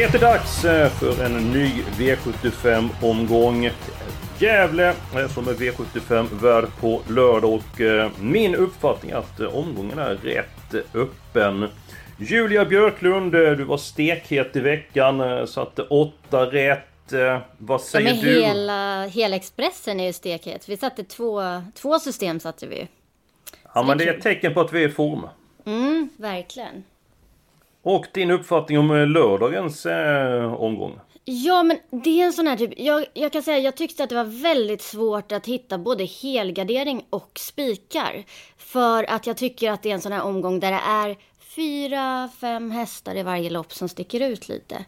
Det är dags eh, för en ny V75-omgång. Gävle eh, som är V75-värd på lördag och eh, min uppfattning är att omgången är rätt öppen. Julia Björklund, du var stekhet i veckan, satte åtta rätt. Vad säger ja, men du? Hela, hela Expressen är ju stekhet. Vi satte två, två system satte vi Ja men det är ett tecken på att vi är i form. Mm, verkligen. Och din uppfattning om eh, lördagens eh, omgång? Ja, men det är en sån här typ. Jag, jag kan säga, jag tyckte att det var väldigt svårt att hitta både helgardering och spikar. För att jag tycker att det är en sån här omgång där det är fyra, fem hästar i varje lopp som sticker ut lite.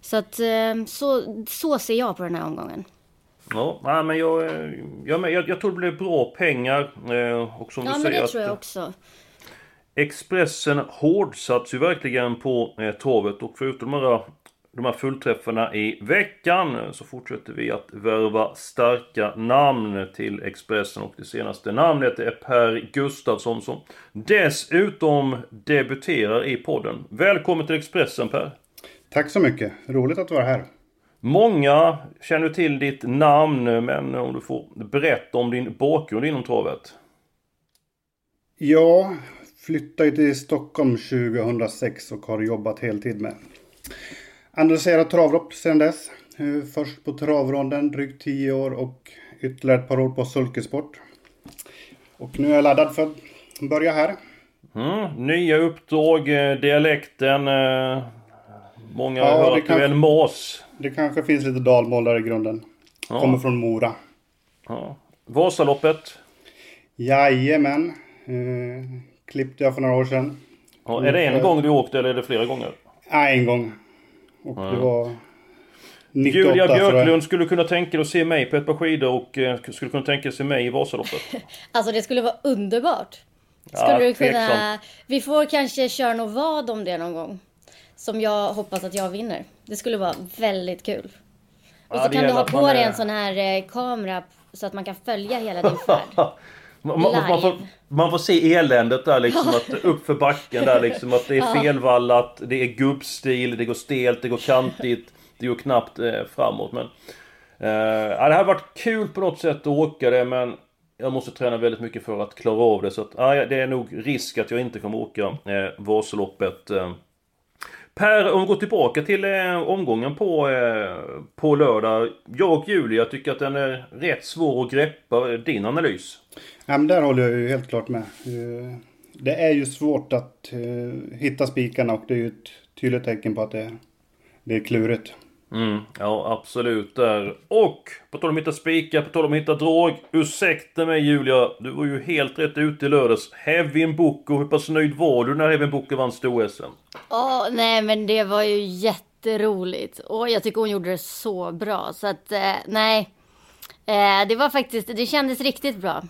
Så att eh, så, så ser jag på den här omgången. Ja, men jag, eh, jag, jag, jag tror det blir bra pengar. Och som ja, du men säger det tror jag också. Expressen hårdsats ju verkligen på eh, torvet och förutom de här, de här fullträffarna i veckan så fortsätter vi att värva starka namn till Expressen och det senaste namnet är Per Gustafsson som dessutom debuterar i podden. Välkommen till Expressen Per! Tack så mycket! Roligt att vara här! Många känner till ditt namn men om du får berätta om din bakgrund inom travet? Ja, flyttade till Stockholm 2006 och har jobbat heltid med analyserat travlopp sedan dess. Eh, först på travronden drygt 10 år och ytterligare ett par år på sulkesport. Och nu är jag laddad för att börja här. Mm, nya uppdrag, eh, dialekten. Eh, många ja, har hört är en mås. Det kanske finns lite dalmål där i grunden. Ja. Kommer från Mora. Ja. Vasaloppet? Jajamän. Eh, klippte jag för några år sedan. Ja, är det en gång du åkte eller är det flera gånger? Nej, en gång. Och ja. det var... 98, Julia Björklund, skulle kunna tänka dig att se mig på ett par skidor och eh, skulle kunna tänka se mig i Vasaloppet? alltså det skulle vara underbart. Skulle ja, du kunna... Vi får kanske köra något vad om det någon gång. Som jag hoppas att jag vinner. Det skulle vara väldigt kul. Och ja, så kan du ha på dig är... en sån här eh, kamera så att man kan följa hela din färd. Man, man, får, man, får, se eländet där liksom, att upp för backen där liksom, att det är felvallat, det är gubbstil, det går stelt, det går kantigt, det går knappt eh, framåt. Men, eh, det har varit kul på något sätt att åka det, men jag måste träna väldigt mycket för att klara av det. Så att, ja, det är nog risk att jag inte kommer åka eh, Vasaloppet eh, Per, om vi går tillbaka till eh, omgången på, eh, på lördag. Jag och Julia tycker att den är rätt svår att greppa. Din analys? Ja, men där håller jag ju helt klart med. Eh, det är ju svårt att eh, hitta spikarna och det är ju ett tydligt tecken på att det, det är klurigt. Mm, ja, absolut där. Och på tal om att hitta spikar, på tal om att hitta drog. Ursäkta mig Julia, du var ju helt rätt ute i lördags. Hevin Boko, hur pass nöjd var du när Hevin Boko vann stor-SM? Åh, nej men det var ju jätteroligt. Och jag tycker hon gjorde det så bra. Så att, eh, nej. Eh, det var faktiskt, det kändes riktigt bra.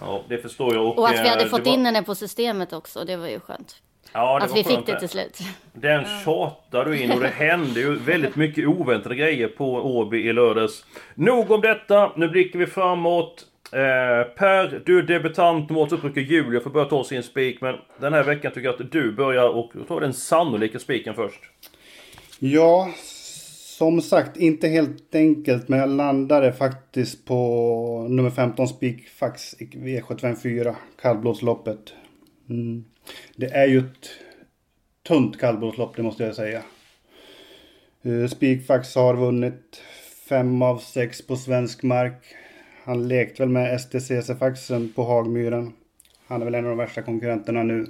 Ja, det förstår jag. Och, och att vi hade eh, fått var... in henne på systemet också, det var ju skönt. Ja, att vi fick det till slut. Den tjatar du in och det hände ju väldigt mycket oväntade grejer på Åby i lördags. Nog om detta, nu blickar vi framåt. Eh, per, du är debutant, sett brukar Julia få börja ta sin spik, men den här veckan tycker jag att du börjar och tar den sannolika spiken först. Ja, som sagt, inte helt enkelt, men jag landade faktiskt på nummer 15 spikfax i V754, kallblodsloppet. Mm. Det är ju ett tunt kallblodslopp, det måste jag säga. Uh, Spikfax har vunnit fem av sex på svensk mark. Han lekte väl med STCC-faxen på Hagmyren. Han är väl en av de värsta konkurrenterna nu.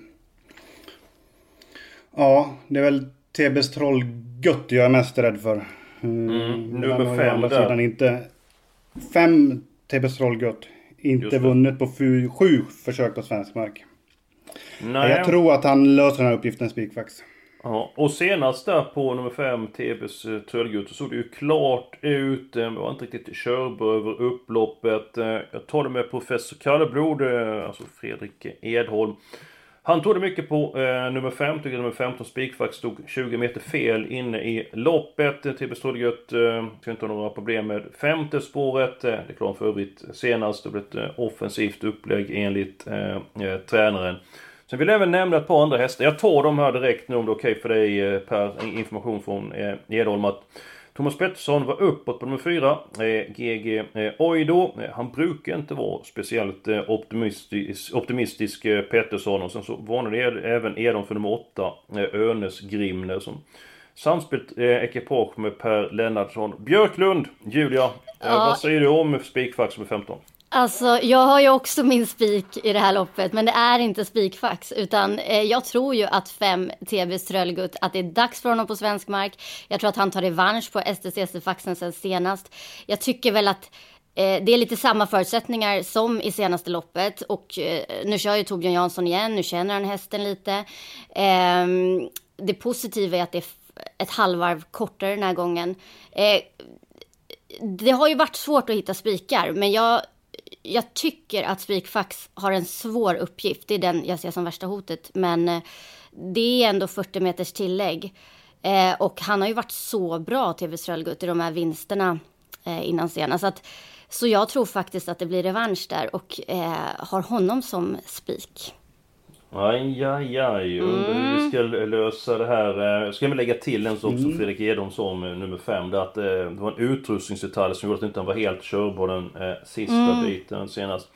Ja, det är väl TBs Trollgött jag är mest rädd för. Mm, nummer fem där. Sidan inte... Fem TBs Trollgött. inte vunnit på sju försök på svensk mark. Nej. Jag tror att han löser den här uppgiften spikfax. Ja, och senast där på nummer 5, TBs eh, Tröllgut, så såg det ju klart ut. Det var inte riktigt körbar över upploppet. Eh, Jag tar det med professor Kalleblod, eh, alltså Fredrik Edholm. Han tog det mycket på eh, nummer 5, tycker nummer 15 Spikfax stod 20 meter fel inne i loppet. Eh, TB Stålgött eh, ska inte ha några problem med femte spåret. Eh, det klarade han för övrigt senast. Det blev ett eh, offensivt upplägg enligt eh, eh, tränaren. Sen vill jag även nämna ett par andra hästar. Jag tar dem här direkt nu om det är okej för dig eh, Per. Information från eh, Edholm att Thomas Pettersson var uppåt på nummer 4, eh, GG eh, Oido. Han brukar inte vara speciellt eh, optimistisk, optimistisk eh, Pettersson. Och sen så varnade Ed, även Edholm för nummer 8, eh, Önes Grimner som samspelt eh, ekipage med Per Lennartsson. Björklund, Julia, Ja. vad säger du om spikfax med 15? Alltså, jag har ju också min spik i det här loppet, men det är inte spikfax, utan eh, jag tror ju att fem TB Strölgut, att det är dags för honom på svensk mark. Jag tror att han tar revansch på STCC-faxen sen senast. Jag tycker väl att eh, det är lite samma förutsättningar som i senaste loppet och eh, nu kör ju Torbjörn Jansson igen, nu känner han hästen lite. Ehm, det positiva är att det är ett halvvarv kortare den här gången. Eh, det har ju varit svårt att hitta spikar, men jag, jag tycker att spikfax har en svår uppgift. Det är den jag ser som värsta hotet. Men eh, det är ändå 40 meters tillägg. Eh, och han har ju varit så bra, TV Strölgut, i de här vinsterna eh, innan senast. Så, att, så jag tror faktiskt att det blir revansch där och eh, har honom som spik. Aj, aj, aj. Undrar hur vi ska lösa det här. Eh, Ska vi lägga till en sak också Fredrik Edholm sa om eh, nummer 5. Det, att, eh, det var en utrustningsdetalj som gjorde att inte han var helt körbar den eh, sista biten senast.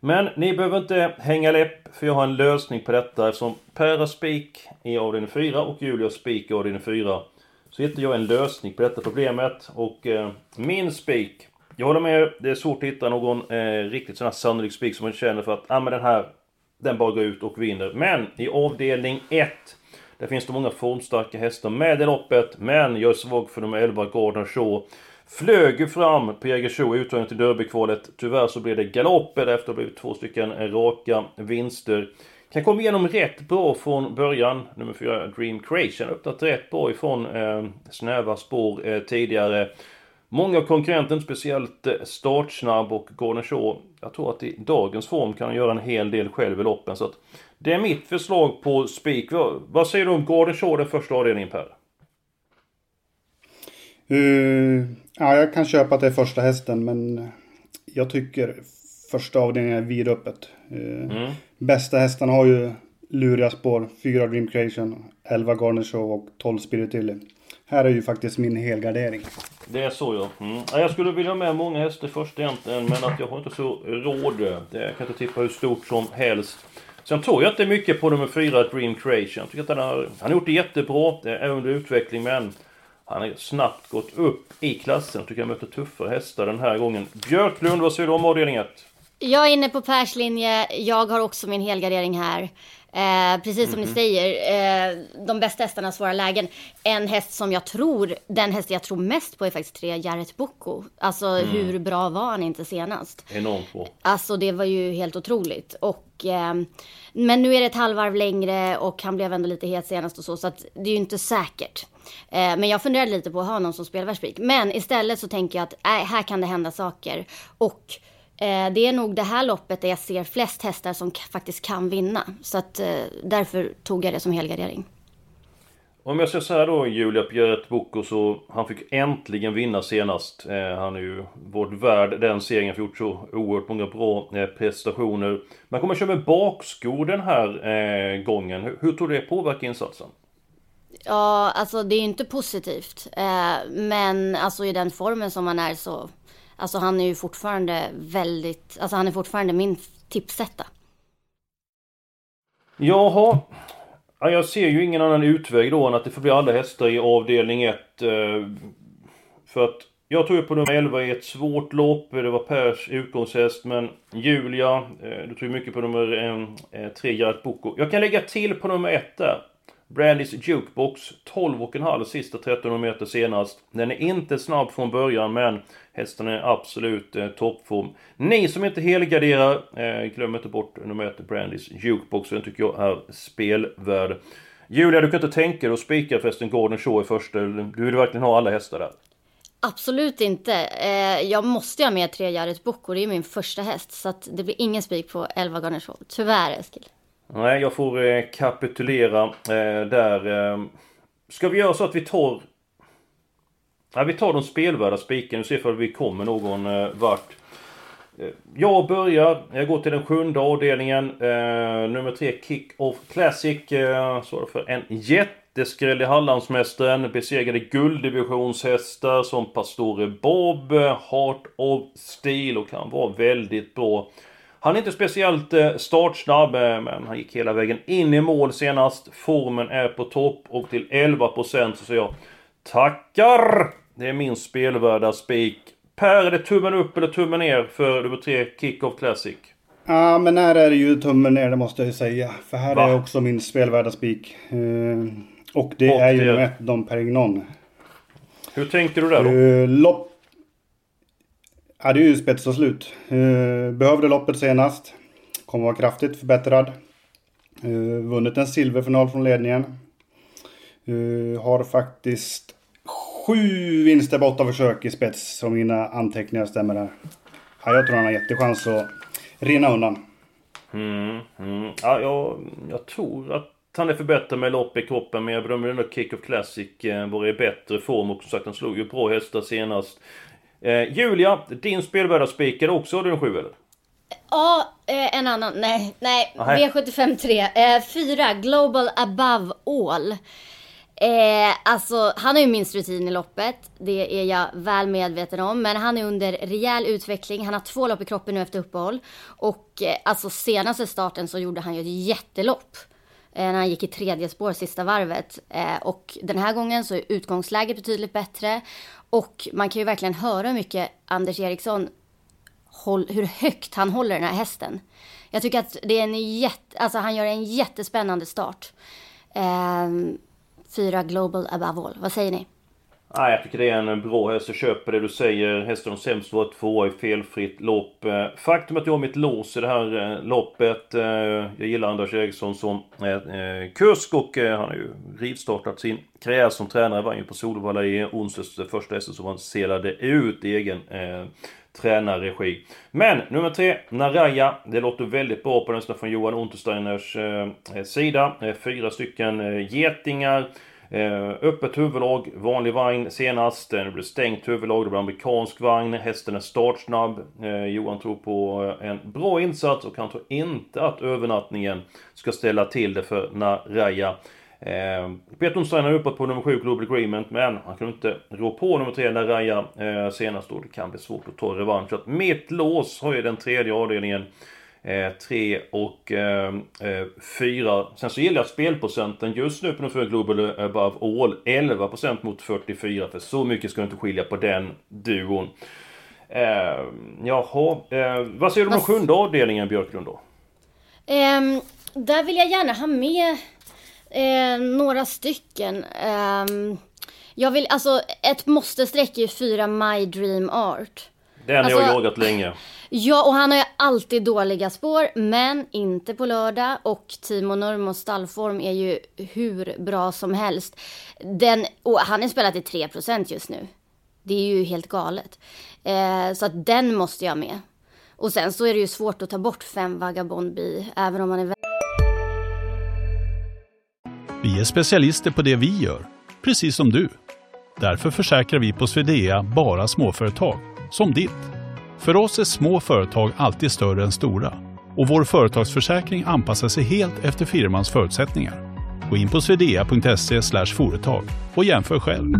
Men ni behöver inte hänga läpp för jag har en lösning på detta eftersom Per spik i avdelning 4 och Julia spik i avdelning 4. Så hittar jag en lösning på detta problemet och eh, min spik jag håller med, det är svårt att hitta någon eh, riktigt sån här sannolik spik som man känner för att ah, men den här den bara går ut och vinner. Men i avdelning 1 där finns det många formstarka hästar med i loppet. Men jag är svag för nummer 11 Gordon Shaw. Flög ju fram på Jägersro i uttagningen till Derbykvalet. Tyvärr så blev det galopper efter att det blivit två stycken raka vinster. Kan komma igenom rätt bra från början. Nummer 4 Dream Creation öppnat rätt bra ifrån eh, snäva spår eh, tidigare. Många konkurrenter, inte speciellt eh, startsnabb och Gordon Shaw, jag tror att i dagens form kan han göra en hel del själv i loppen. Så att det är mitt förslag på spik. Vad, säger du om Gordon Shaw, den första avdelningen Per? Uh, ja, jag kan köpa att det är första hästen, men jag tycker första avdelningen är vidöppet. Uh, Bästa hästarna har ju luriga spår. 4 Dream Creation, 11 Garner Show och 12 Spiritilli. Här är ju faktiskt min helgardering. Det är så ja. Mm. Ja, Jag skulle vilja ha med många hästar först egentligen, men att jag har inte så råd. Det, jag kan inte tippa hur stort som helst. Sen tror jag att det är mycket på nummer 4, Dream Creation. Jag tycker att han har, han har gjort det jättebra. Det är under utveckling, men han har snabbt gått upp i klassen. Jag tycker han möter tuffare hästar den här gången. Björklund, vad säger du om avdelning 1? Jag är inne på Pers linje. Jag har också min helgardering här. Eh, precis som ni säger, eh, de bästa hästarna svåra lägen. En häst som jag tror, den häst jag tror mest på är faktiskt tre Jaret Boko. Alltså hur bra var han inte senast? Enormt bra. Alltså det var ju helt otroligt. Och, eh, men nu är det ett halvvarv längre och han blev ändå lite het senast och så. Så att det är ju inte säkert. Eh, men jag funderade lite på att ha honom som spelvärldsspik. Men istället så tänker jag att äh, här kan det hända saker. Och det är nog det här loppet där jag ser flest hästar som faktiskt kan vinna. Så att eh, därför tog jag det som helgardering. Om jag säger så här då, Julia Pierret Bocco, så han fick äntligen vinna senast. Eh, han är ju vårt värd den serien, för gjort så oerhört många bra eh, prestationer. Man kommer köra med bakskor den här eh, gången. Hur, hur tror du det påverkar insatsen? Ja, alltså det är ju inte positivt. Eh, men alltså i den formen som han är så... Alltså han är ju fortfarande väldigt... Alltså han är fortfarande min tipsetta. Jaha. Ja, jag ser ju ingen annan utväg då än att det får bli alla hästar i avdelning 1. Eh, för att jag tror ju på nummer 11 i ett svårt lopp. Det var Pers utgångshäst. Men Julia, eh, du tror ju mycket på nummer 3, eh, Gerhard Boko. Jag kan lägga till på nummer 1 där. Brandys Jukebox 12,5 sista 1300 meter senast. Den är inte snabb från början men hästen är absolut eh, toppform. Ni som inte helgarderar, eh, glöm inte bort nummer 1 Brandys Jukebox. Den tycker jag är spelvärd. Julia, du kan inte tänka dig att spika förresten Gordon Shaw i första. Du vill verkligen ha alla hästar där. Absolut inte. Eh, jag måste ha med tre Jared och det är min första häst. Så att det blir ingen spik på 11 Garner Tyvärr Eskil. Nej, jag får eh, kapitulera eh, där. Eh, ska vi göra så att vi tar... Ja, vi tar de spelvärda spiken och ser ifall vi kommer någon vart. Jag börjar, jag går till den sjunde avdelningen. Eh, nummer tre, Kick-Off Classic. Eh, svarar för en jätteskräll i Hallandsmästaren. Besegrade gulddivisionshästar som Pastore Bob, Heart of Steel och kan vara väldigt bra. Han är inte speciellt eh, startsnabb, eh, men han gick hela vägen in i mål senast. Formen är på topp och till 11% så säger jag Tackar! Det är min spelvärda spik. Per, är det tummen upp eller tummen ner för nummer 3 Kick-Off Classic? Ja, men här är det ju tummen ner, det måste jag ju säga. För här Va? är också min spelvärda spik. Uh, och det och är ju nummer 1, Dom Perignon. Hur tänker du där då? Lopp Ja, det är ju spets och slut. Eh, behövde loppet senast. Kommer vara kraftigt förbättrad. Eh, vunnit en silverfinal från ledningen. Eh, har faktiskt sju vinster på åtta försök i spets, om mina anteckningar stämmer där. Ja, jag tror han har jättechans att rinna undan. Mm, mm. Ja, jag, jag tror att han är förbättrad med lopp i kroppen men jag bedömer ändå Kick of Classic vara i bättre form och som sagt han slog ju bra hästar senast. Eh, Julia, din spelvärda spikar också den sju eller? Ja, eh, en annan. Nej, nej. V75 3. Eh, 4. Global above all. Eh, alltså, han har ju minst rutin i loppet. Det är jag väl medveten om. Men han är under rejäl utveckling. Han har två lopp i kroppen nu efter uppehåll. Och eh, alltså senaste starten så gjorde han ju ett jättelopp. Eh, när han gick i tredje spår sista varvet. Eh, och den här gången så är utgångsläget betydligt bättre. Och man kan ju verkligen höra hur mycket Anders Eriksson, hur högt han håller den här hästen. Jag tycker att det är en jätte, alltså han gör en jättespännande start. Eh, fyra Global Above All, vad säger ni? Nej, jag tycker det är en bra häst. Jag köper det du säger. Hästen har sämst varit tvåa i felfritt lopp. Eh, faktum att jag har mitt lås i det här eh, loppet. Eh, jag gillar Anders Eriksson som kusk och han har ju rivstartat sin karriär som tränare. Var ju på Solvalla i onsdags första hästen som han selade ut i egen tränarregi. Men nummer tre, Naraya. Det låter väldigt bra på den från Johan Untersteiners sida. Fyra stycken getingar. Eh, öppet huvudlag, vanlig vagn senast. Eh, det stängt huvudlag, det blir amerikansk vagn. Hästen är startsnabb. Eh, Johan tror på eh, en bra insats och han tror inte att övernattningen ska ställa till det för Naraya. Eh, Peter Onstein är uppåt på nummer 7 Global Agreement men han kunde inte rå på nummer 3 Naraya eh, senast då. Det kan bli svårt att ta revansch. Så att mitt lås har ju den tredje avdelningen. 3 eh, och 4. Eh, Sen så gillar jag spelprocenten just nu på den för Global Above All. 11% mot 44. För så mycket ska du inte skilja på den duon. Eh, jaha, eh, vad säger du om den sjunde avdelningen Björklund då? Um, där vill jag gärna ha med eh, några stycken. Um, jag vill, alltså ett måste-streck är ju fyra My Dream Art. Den har alltså, jag jagat länge. Ja, och han har ju alltid dåliga spår, men inte på lördag. Och Timo Nurmos stallform är ju hur bra som helst. Den, och han är spelat i 3% just nu. Det är ju helt galet. Eh, så att den måste jag med. Och sen så är det ju svårt att ta bort fem Vagabond Bi, även om man är... Vi är specialister på det vi gör, precis som du. Därför försäkrar vi på Swedea bara småföretag, som ditt. För oss är små företag alltid större än stora och vår företagsförsäkring anpassar sig helt efter firmans förutsättningar. Gå in på swedea.se företag och jämför själv.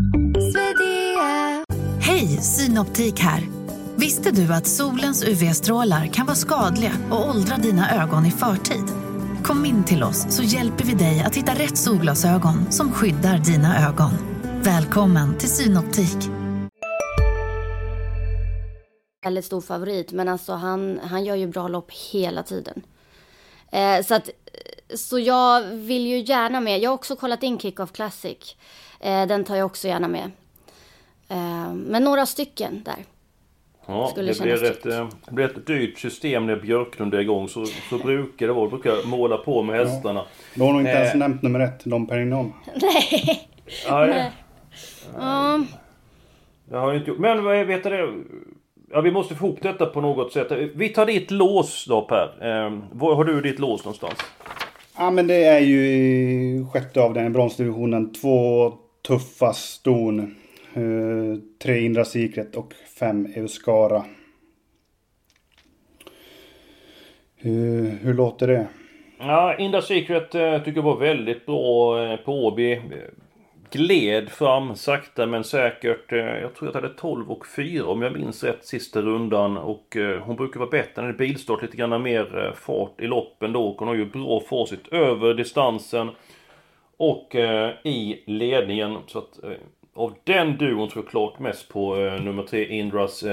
Hej, Synoptik här. Visste du att solens UV-strålar kan vara skadliga och åldra dina ögon i förtid? Kom in till oss så hjälper vi dig att hitta rätt solglasögon som skyddar dina ögon. Välkommen till Synoptik väldigt stor favorit, men alltså han, han gör ju bra lopp hela tiden. Eh, så att så jag vill ju gärna med. Jag har också kollat in Kick-Off Classic. Eh, den tar jag också gärna med. Eh, men några stycken där. Ja, Skulle det blir, ett, eh, det blir ett dyrt system när Björklund är igång. Så, så brukar det vara. brukar måla på med hästarna. Du har nog inte ens Eh. nämnt nummer ett, Dom Perignon. Nej. Nej, Ja, jag har inte gjort. Men vad vet du det? Ja, vi måste få ihop detta på något sätt. Vi tar ditt lås då Per. Eh, var har du ditt lås någonstans? Ja men det är ju i sjätte avdelningen, bronsdivisionen. Två tuffa ston. Eh, tre Indra Secret och fem Euskara. Hur, hur låter det? Ja, Inda Secret eh, tycker jag var väldigt bra eh, på Åby. Gled fram sakta men säkert. Eh, jag tror jag hade 12 och 4 om jag minns rätt sista rundan. Och eh, hon brukar vara bättre när det är bilstart. Lite grann mer eh, fart i loppen då. Hon har ju bra facit över distansen. Och i ledningen. Så att av den duon tror jag klart mest på nummer 3 Indras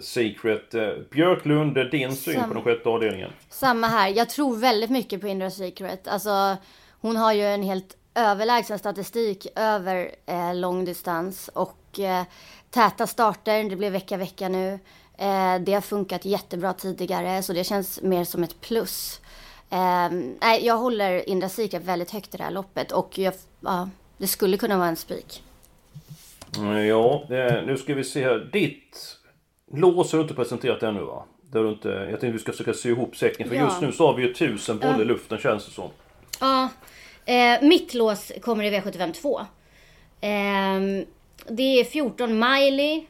Secret. Björklund, din syn på den sjätte avdelningen? samma här. Jag tror väldigt mycket på Indra Secret. Alltså, hon har ju en helt överlägsen statistik över eh, långdistans och eh, täta starter. Det blir vecka vecka nu. Eh, det har funkat jättebra tidigare så det känns mer som ett plus. Eh, jag håller Indra Secret väldigt högt i det här loppet och jag, ja, det skulle kunna vara en spik. Mm, Ja, nu ska vi se här. Ditt lås har du inte presenterat ännu va? Det har du inte, jag tänkte vi ska försöka sy ihop säcken. För Ja. just nu så har vi ju tusen bollar i luften känns det som. Ja, eh, mitt lås kommer i V75 2. Eh, det är 14 Miley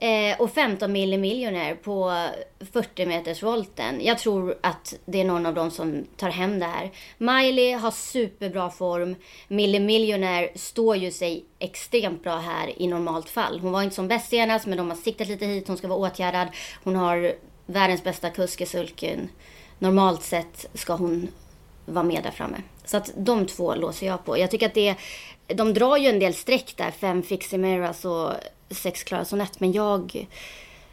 eh, och 15 Milli Millionaire på 40 meters volten. Jag tror att det är någon av dem som tar hem det här. Miley har superbra form. Milli Millionaire står ju sig extremt bra här i normalt fall. Hon var inte som bäst senast men de har siktat lite hit. Hon ska vara åtgärdad. Hon har världens bästa kusk i sulken. Normalt sett ska hon vara med där framme. Så att de två låser jag på. Jag tycker att det, de drar ju en del streck där, fem Fiximeras och sex Clara Sonett, men jag,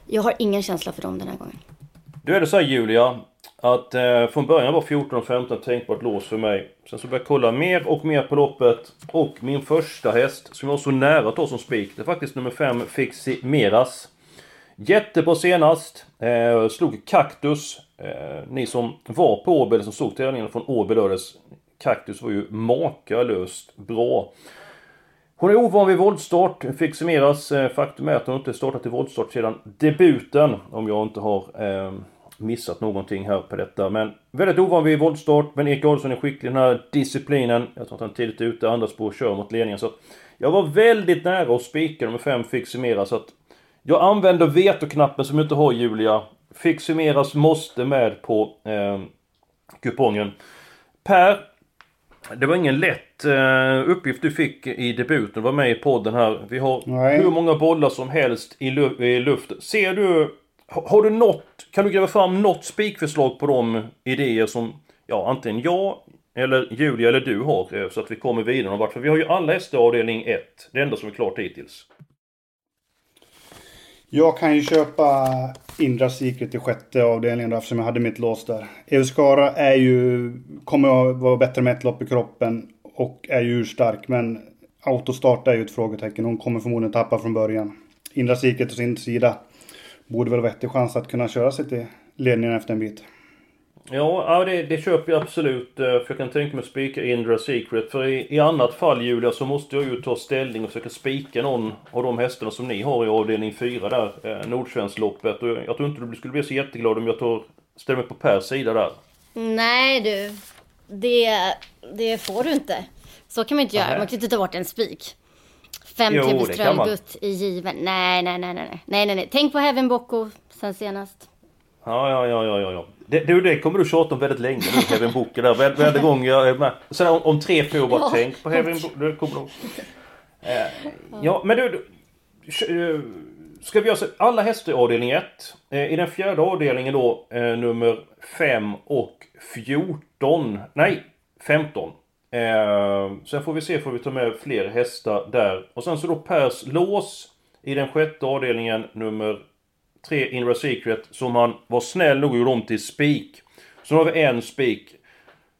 jag har ingen känsla för dem den här gången. Du är det så här Julia, att eh, från början var 14 och 15 tänkbart lås för mig. Sen så började jag kolla mer och mer på loppet. Och min första häst, som jag var så nära att ta som spik, det är faktiskt nummer 5, Fixi Meras. Jättebra senast. Eh, slog Kaktus. Eh, ni som var på Åby, eller som såg tävlingen från Åby lördags. Kaktus var ju makalöst bra. Hon är ovan vid våldstart, fick summeras. Eh, Faktum är att hon inte startat i våldstart sedan debuten. Om jag inte har eh, missat någonting här på detta. Men väldigt ovan vid våldstart, Men Erik Adolfsson är skicklig i den här disciplinen. Jag tror att han är tidigt ute, andra spår kör mot ledningen. Så att jag var väldigt nära att spika nummer 5 fick summera. Så att jag använder vetoknappen som jag inte har Julia. Fick summeras måste med på eh, kupongen. Per, det var ingen lätt eh, uppgift du fick i debuten. var med i podden här. Vi har Nej. hur många bollar som helst i, lu- i luften. Ser du... Har, du något... Kan du gräva fram något spikförslag på de idéer som... Ja, antingen jag eller Julia eller du har. eh, Så att vi kommer vidare någon vart. För vi har ju alla hästar i avdelning 1. Det enda som är klart hittills. Jag kan ju köpa Indra Secret i sjätte avdelningen eftersom jag hade mitt lås där. Euskara är ju, kommer att vara bättre med ett lopp i kroppen och är ju urstark. Men autostart är ju ett frågetecken. Hon kommer förmodligen tappa från början. Indra Secret å sin sida borde väl ha vettig chans att kunna köra sig till ledningen efter en bit. Ja, ja det, det köper jag absolut. eh, För jag kan tänka mig att spika Indra Secret. För i, i annat fall Julia så måste jag ju ta ställning och försöka spika någon av de hästarna som ni har i avdelning 4 där. Eh, Nordsvenskloppet. Och jag, tror inte du skulle bli så jätteglad om jag tar, ställer mig på Pers sida där. Nej du, det, det får du inte. Så kan man inte göra. Man kan inte ta bort en spik. Fem Jo, tröllgutt i given. Nej, nej, nej, nej, nej, nej, nej, nej. Tänk på Heaven Bocco sen senast. Ja, ja, ja, ja, ja, Det, du, det kommer du tjata om väldigt länge nu, Heaven Booker där. Varje, varje gång jag är med. Sen om, om tre, år bara Ja. tänk på Heaven Booker. Det kommer. Eh, ja, men du... eh, Ska vi göra så alla hästar i avdelning 1. Eh, I den fjärde avdelningen då eh, nummer 5 och 14. Nej, 15. Eh, sen får vi se, får vi ta med fler hästar där. Och sen så då Pers lås i den sjätte avdelningen nummer 3 Inra Secret som han var snäll nog och gjorde om till spik. Så nu har vi en spik.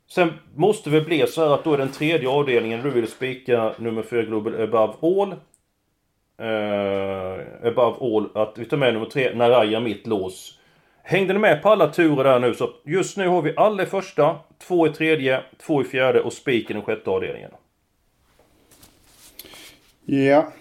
Sen måste det bli så här att då är den tredje avdelningen du vill spika nummer 4 Global Above All. Uh, above All, att vi tar med nummer 3 Naraya mitt lås. Hängde ni med på alla turer där nu så just nu har vi alla i första, två i tredje, två i fjärde och spiken i sjätte avdelningen. Ja,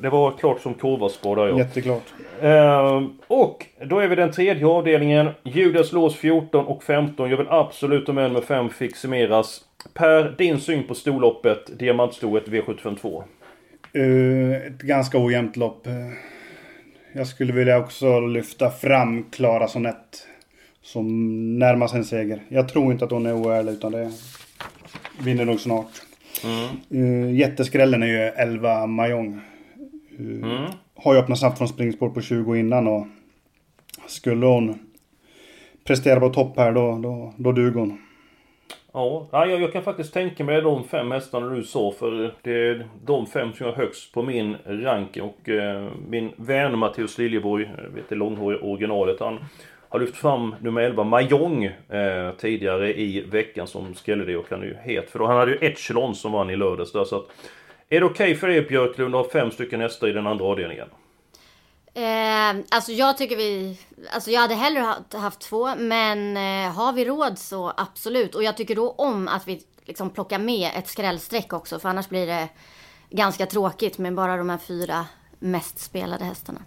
det var klart som korvasspår där ja. jätteklart. Ehm, och då är vi den tredje avdelningen. Judas lås 14 och 15. Jag vill absolut ha med nummer 5 fiximeras. Per, din syn på storloppet, diamantstoet V752? Eh, ett ganska ojämnt lopp. Eh, Jag skulle vilja också lyfta fram Klara Sonett. Som närmar sig en seger. Jag tror inte att hon är oärlig utan det vinner nog snart. Uh, jätteskrällen är ju 11 Mahjong. Uh, Har ju öppnat snabbt från springspår på 20 innan och skulle hon prestera på topp här då, då, då duger hon. Ja, ja, jag jag kan faktiskt tänka mig de fem hästarna du sa för det är de fem som jag har högst på min ranking. Och eh, min vän Matteus Liljeborg, vet det långhåriga originalet, han har lyft fram nummer 11 Mahjong eh, tidigare i veckan som skulle det och han är ju het. För då han hade ju Echelon som vann i lördags där så att Är det okej för er Björklund att ha fem stycken hästar i den andra avdelningen? Eh, alltså jag tycker vi, alltså jag hade hellre haft, haft två, men eh, har vi råd så absolut. Och jag tycker då om att vi liksom plockar med ett skrällstreck också, för annars blir det ganska tråkigt med bara de här fyra mest spelade hästarna.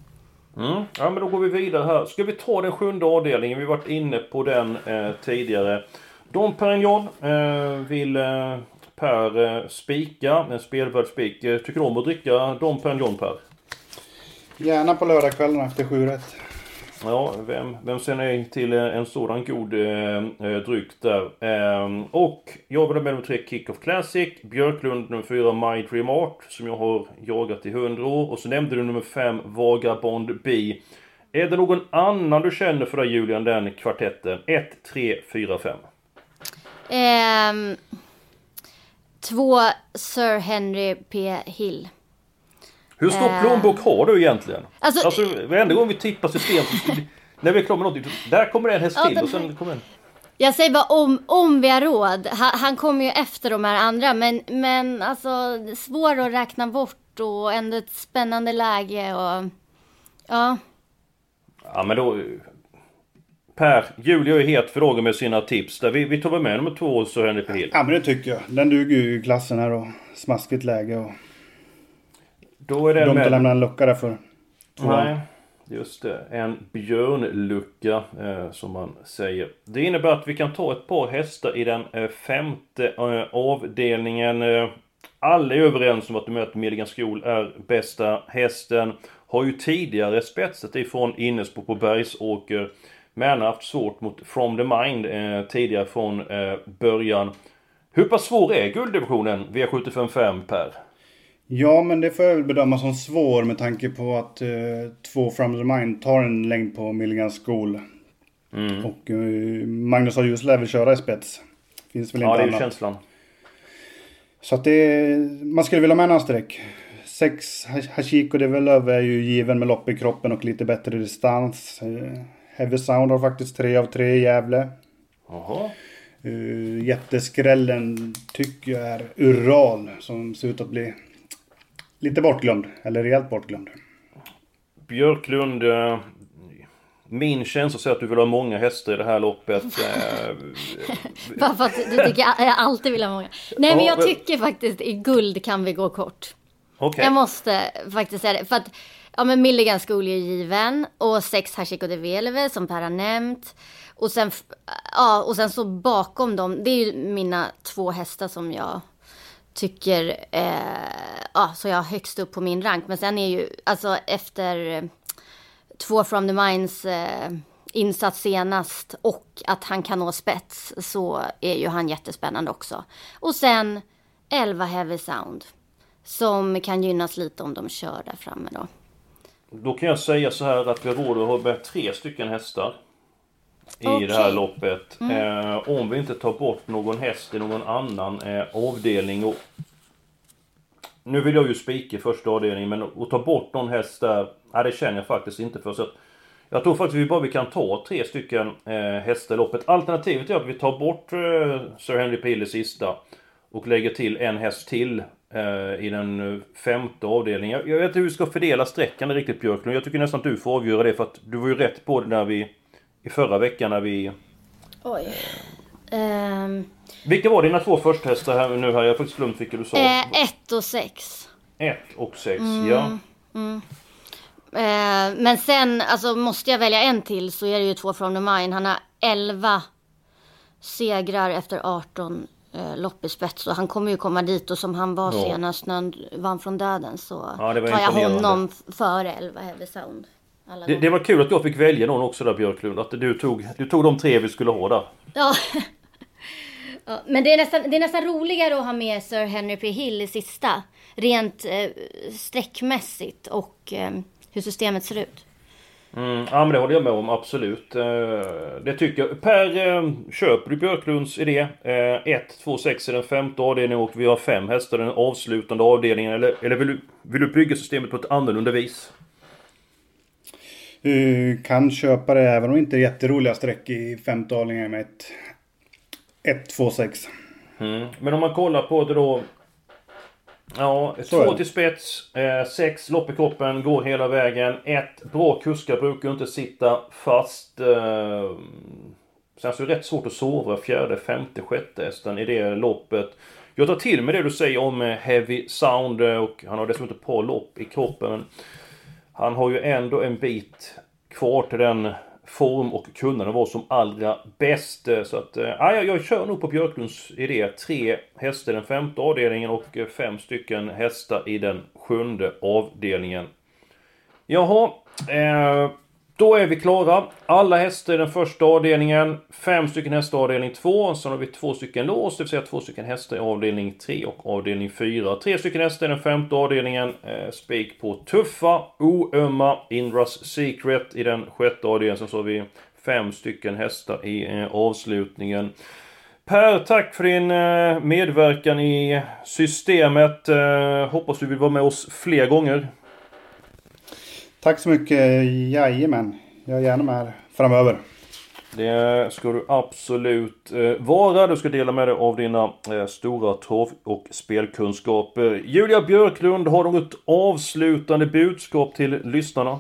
Mm. Ja men då går vi vidare här. Ska vi ta den sjunde avdelningen? Vi varit inne på den eh, tidigare. Dom Perignon eh, vill eh, Per eh, spika, en spelvärd spik. Eh, tycker du om att dricka Dom Perignon Per? Gärna på lördagskvällen efter 7 rätt. Ja, vem, vem säger nej till eh, en sådan god eh, eh, dryck där? Ehm, och jag vill ha med nummer tre Kick-Off Classic, Björklund nummer fyra My Dream Art, som jag har jagat i 100 år. Och så nämnde du nummer fem Vagabond B. Är det någon annan du känner för dig Julian, den kvartetten? 1, 3, 4, 5. Ehm, två Sir Henry P. Hill. Hur stor Eh. plånbok har du egentligen? Alltså- Alltså, varenda gång vi tippar system så När vi är klara med någonting, där kommer en häst Ja, till den och sen kommer en... Jag säger bara om, om vi har råd. Han, han kommer ju efter de här andra, men, men alltså svår att räkna bort och ändå ett spännande läge och ja. Ja men då... Per, Julia är het fråga med sina tips. Där vi, vi tar väl med nummer två så Henrik på Hill. Ja men det tycker jag. Den duger ju i klassen här och smaskigt läge och Då är det dumt att med... lämna en lucka där för. Nej, just det. En björnlucka eh, som man säger. Det innebär att vi kan ta ett par hästar i den eh, femte eh, avdelningen. Eh, alla är överens om att du möter Milligan Skol är bästa hästen. Har ju tidigare spetsat ifrån Innesbo på Bergsåker. Men har haft svårt mot From the Mind eh, tidigare från eh, början. Hur pass svår är gulddivisionen V755 Per? Ja men det får jag väl bedöma som svår med tanke på att eh, två From the Mind tar en längd på Milligan School. Mm. Och eh, Magnus har just lär väl köra i spets. Finns väl inte Ja, det är ju annat. känslan. Så att det man skulle vilja ha med några streck. Sex Hash- Hashiko Develöv är ju given med lopp i kroppen och lite bättre distans. Heavy Sound har faktiskt tre av tre i Gävle. Jaha. Uh, jätteskrällen tycker jag är Ural som ser ut att bli lite bortglömd. Eller rejält bortglömd. Björklund, eh, min känsla säger att du vill ha många hästar i det här loppet. Eh, Bara för att du tycker jag alltid vill ha många. Nej men Ja, jag tycker faktiskt i guld kan vi gå kort. Okej. Jag måste faktiskt säga det. För att, ja men Milligan School är given. Och sex Hashiko de Veleve som Per har nämnt. Och sen, ja, och sen så bakom dem, det är ju mina två hästar som jag tycker, eh, ja, så jag har högst upp på min rank. Men sen är ju, alltså efter eh, två from the minds eh, insats senast och att han kan nå spets så är ju han jättespännande också. Och sen 11 Heavy Sound som kan gynnas lite om de kör där framme då. Då kan jag säga så här att vi har råd att ha med tre stycken hästar. I Okej. det här loppet. Eh, om vi inte tar bort någon häst i någon annan eh, avdelning. Och nu vill jag ju spika i första avdelningen men att ta bort någon häst där, nej, det känner jag faktiskt inte för. Så att Jag tror faktiskt vi bara vi kan ta tre stycken eh, hästar i loppet. Alternativet är att vi tar bort eh, Sir Henry Pille sista. Och lägger till en häst till i den eh, femte avdelningen. Jag, vet inte hur vi ska fördela sträckan riktigt Björklund. Jag tycker nästan att du får avgöra det för att du var ju rätt på det när vi... I förra veckan när vi... Oj. Ehm, Vilka var dina två första hästar här nu här? Jag har faktiskt glömt vilka du sa. eh, ett och sex. Ett och sex, Mm. ja. Eh, men sen, alltså måste jag välja en till så är det ju två from the mine. Han har 11 segrar efter 18 eh, lopp i spets. Och han kommer ju komma dit och som han var Ja. senast när han vann från döden så Ja, tar jag honom före 11 Heavy Sound. Det, det var kul att jag fick välja någon också där Björklund. Att du tog, du tog de tre vi skulle ha där. Ja. ja. Men det är, nästan, det är nästan roligare att ha med Sir Henry P. Hill i sista. Rent eh, streckmässigt och eh, hur systemet ser ut. Mm, ja men det håller jag med om, absolut. Eh, det tycker jag. Per, eh, köper du Björklunds idé? 1, 2, 6 är den femte avdelningen och vi har fem hästar i den avslutande avdelningen. Eller, eller vill, du, vill du bygga systemet på ett annorlunda vis? Uh, kan köpa det även om det inte är jätteroliga streck i femte avdelningen med ett 1, 2, 6. Mm. Men om man kollar på det då. Ja, Så två till spets, eh, sex lopp i kroppen, går hela vägen. Ett, bra kuskar brukar inte sitta fast. Eh, sen så är det rätt svårt att sova fjärde, femte, sjätte hästen i det loppet. Jag tar till mig det du säger om eh, Heavy Sound eh, och han har dessutom ett par lopp i kroppen. Men han har ju ändå en bit kvar till den form och kunnande var som allra bäst. Eh, så att, eh, ja, jag, jag kör nog på Björklunds idé. Tre hästar i den femte avdelningen och eh, fem stycken hästar i den sjunde avdelningen. Jaha, eh, då är vi klara. Alla hästar i den första avdelningen, fem stycken hästar i avdelning 2. Sen har vi två stycken lås, det vill säga två stycken hästar i avdelning 3 och avdelning 4. Tre stycken hästar i den femte avdelningen. Eh, spik på tuffa, oömma, Indras Secret i den sjätte avdelningen. Sen så har vi fem stycken hästar i eh, avslutningen. Per, tack för din eh, medverkan i systemet. Eh, hoppas du vill vara med oss fler gånger. Tack så mycket. Jajamän. Jag är gärna med här framöver. Det ska du absolut eh, vara. Du ska dela med dig av dina eh, stora torv och spelkunskaper. Julia Björklund, har du något avslutande budskap till lyssnarna?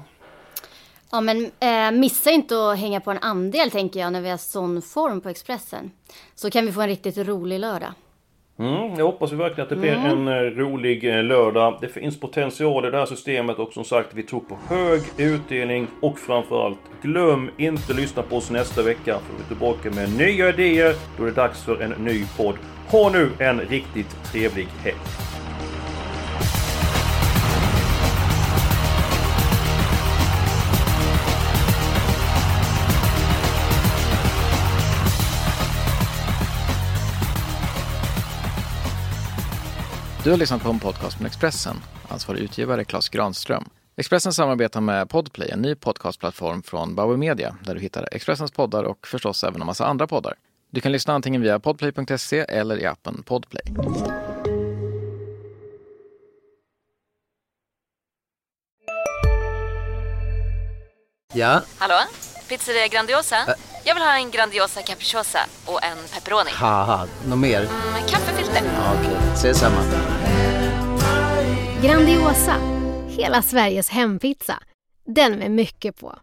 Ja men eh, missa inte att hänga på en andel tänker jag när vi har sån form på Expressen. Så kan vi få en riktigt rolig lördag. Mm, jag hoppas vi verkligen att det blir en eh, rolig eh, lördag. Det finns potential i det här systemet och som sagt, vi tror på hög utdelning och framförallt, glöm inte att lyssna på oss nästa vecka för vi är tillbaka med nya idéer. Då är det dags för en ny podd. Ha nu en riktigt trevlig helg! Du har lyssnat på en podcast från Expressen. Ansvarig utgivare Klas Granström. Expressen samarbetar med Podplay, en ny podcastplattform från Bauer Media, där du hittar Expressens poddar och förstås även en massa andra poddar. Du kan lyssna antingen via podplay.se eller i appen Podplay. Ja, Hallå? Pizzeria Grandiosa? Jag vill ha en Grandiosa capriciosa och en pepperoni. något mer? Med kaffefilter. Ja, Okej, ses samma. Grandiosa, hela Sveriges hempizza. Den med mycket på.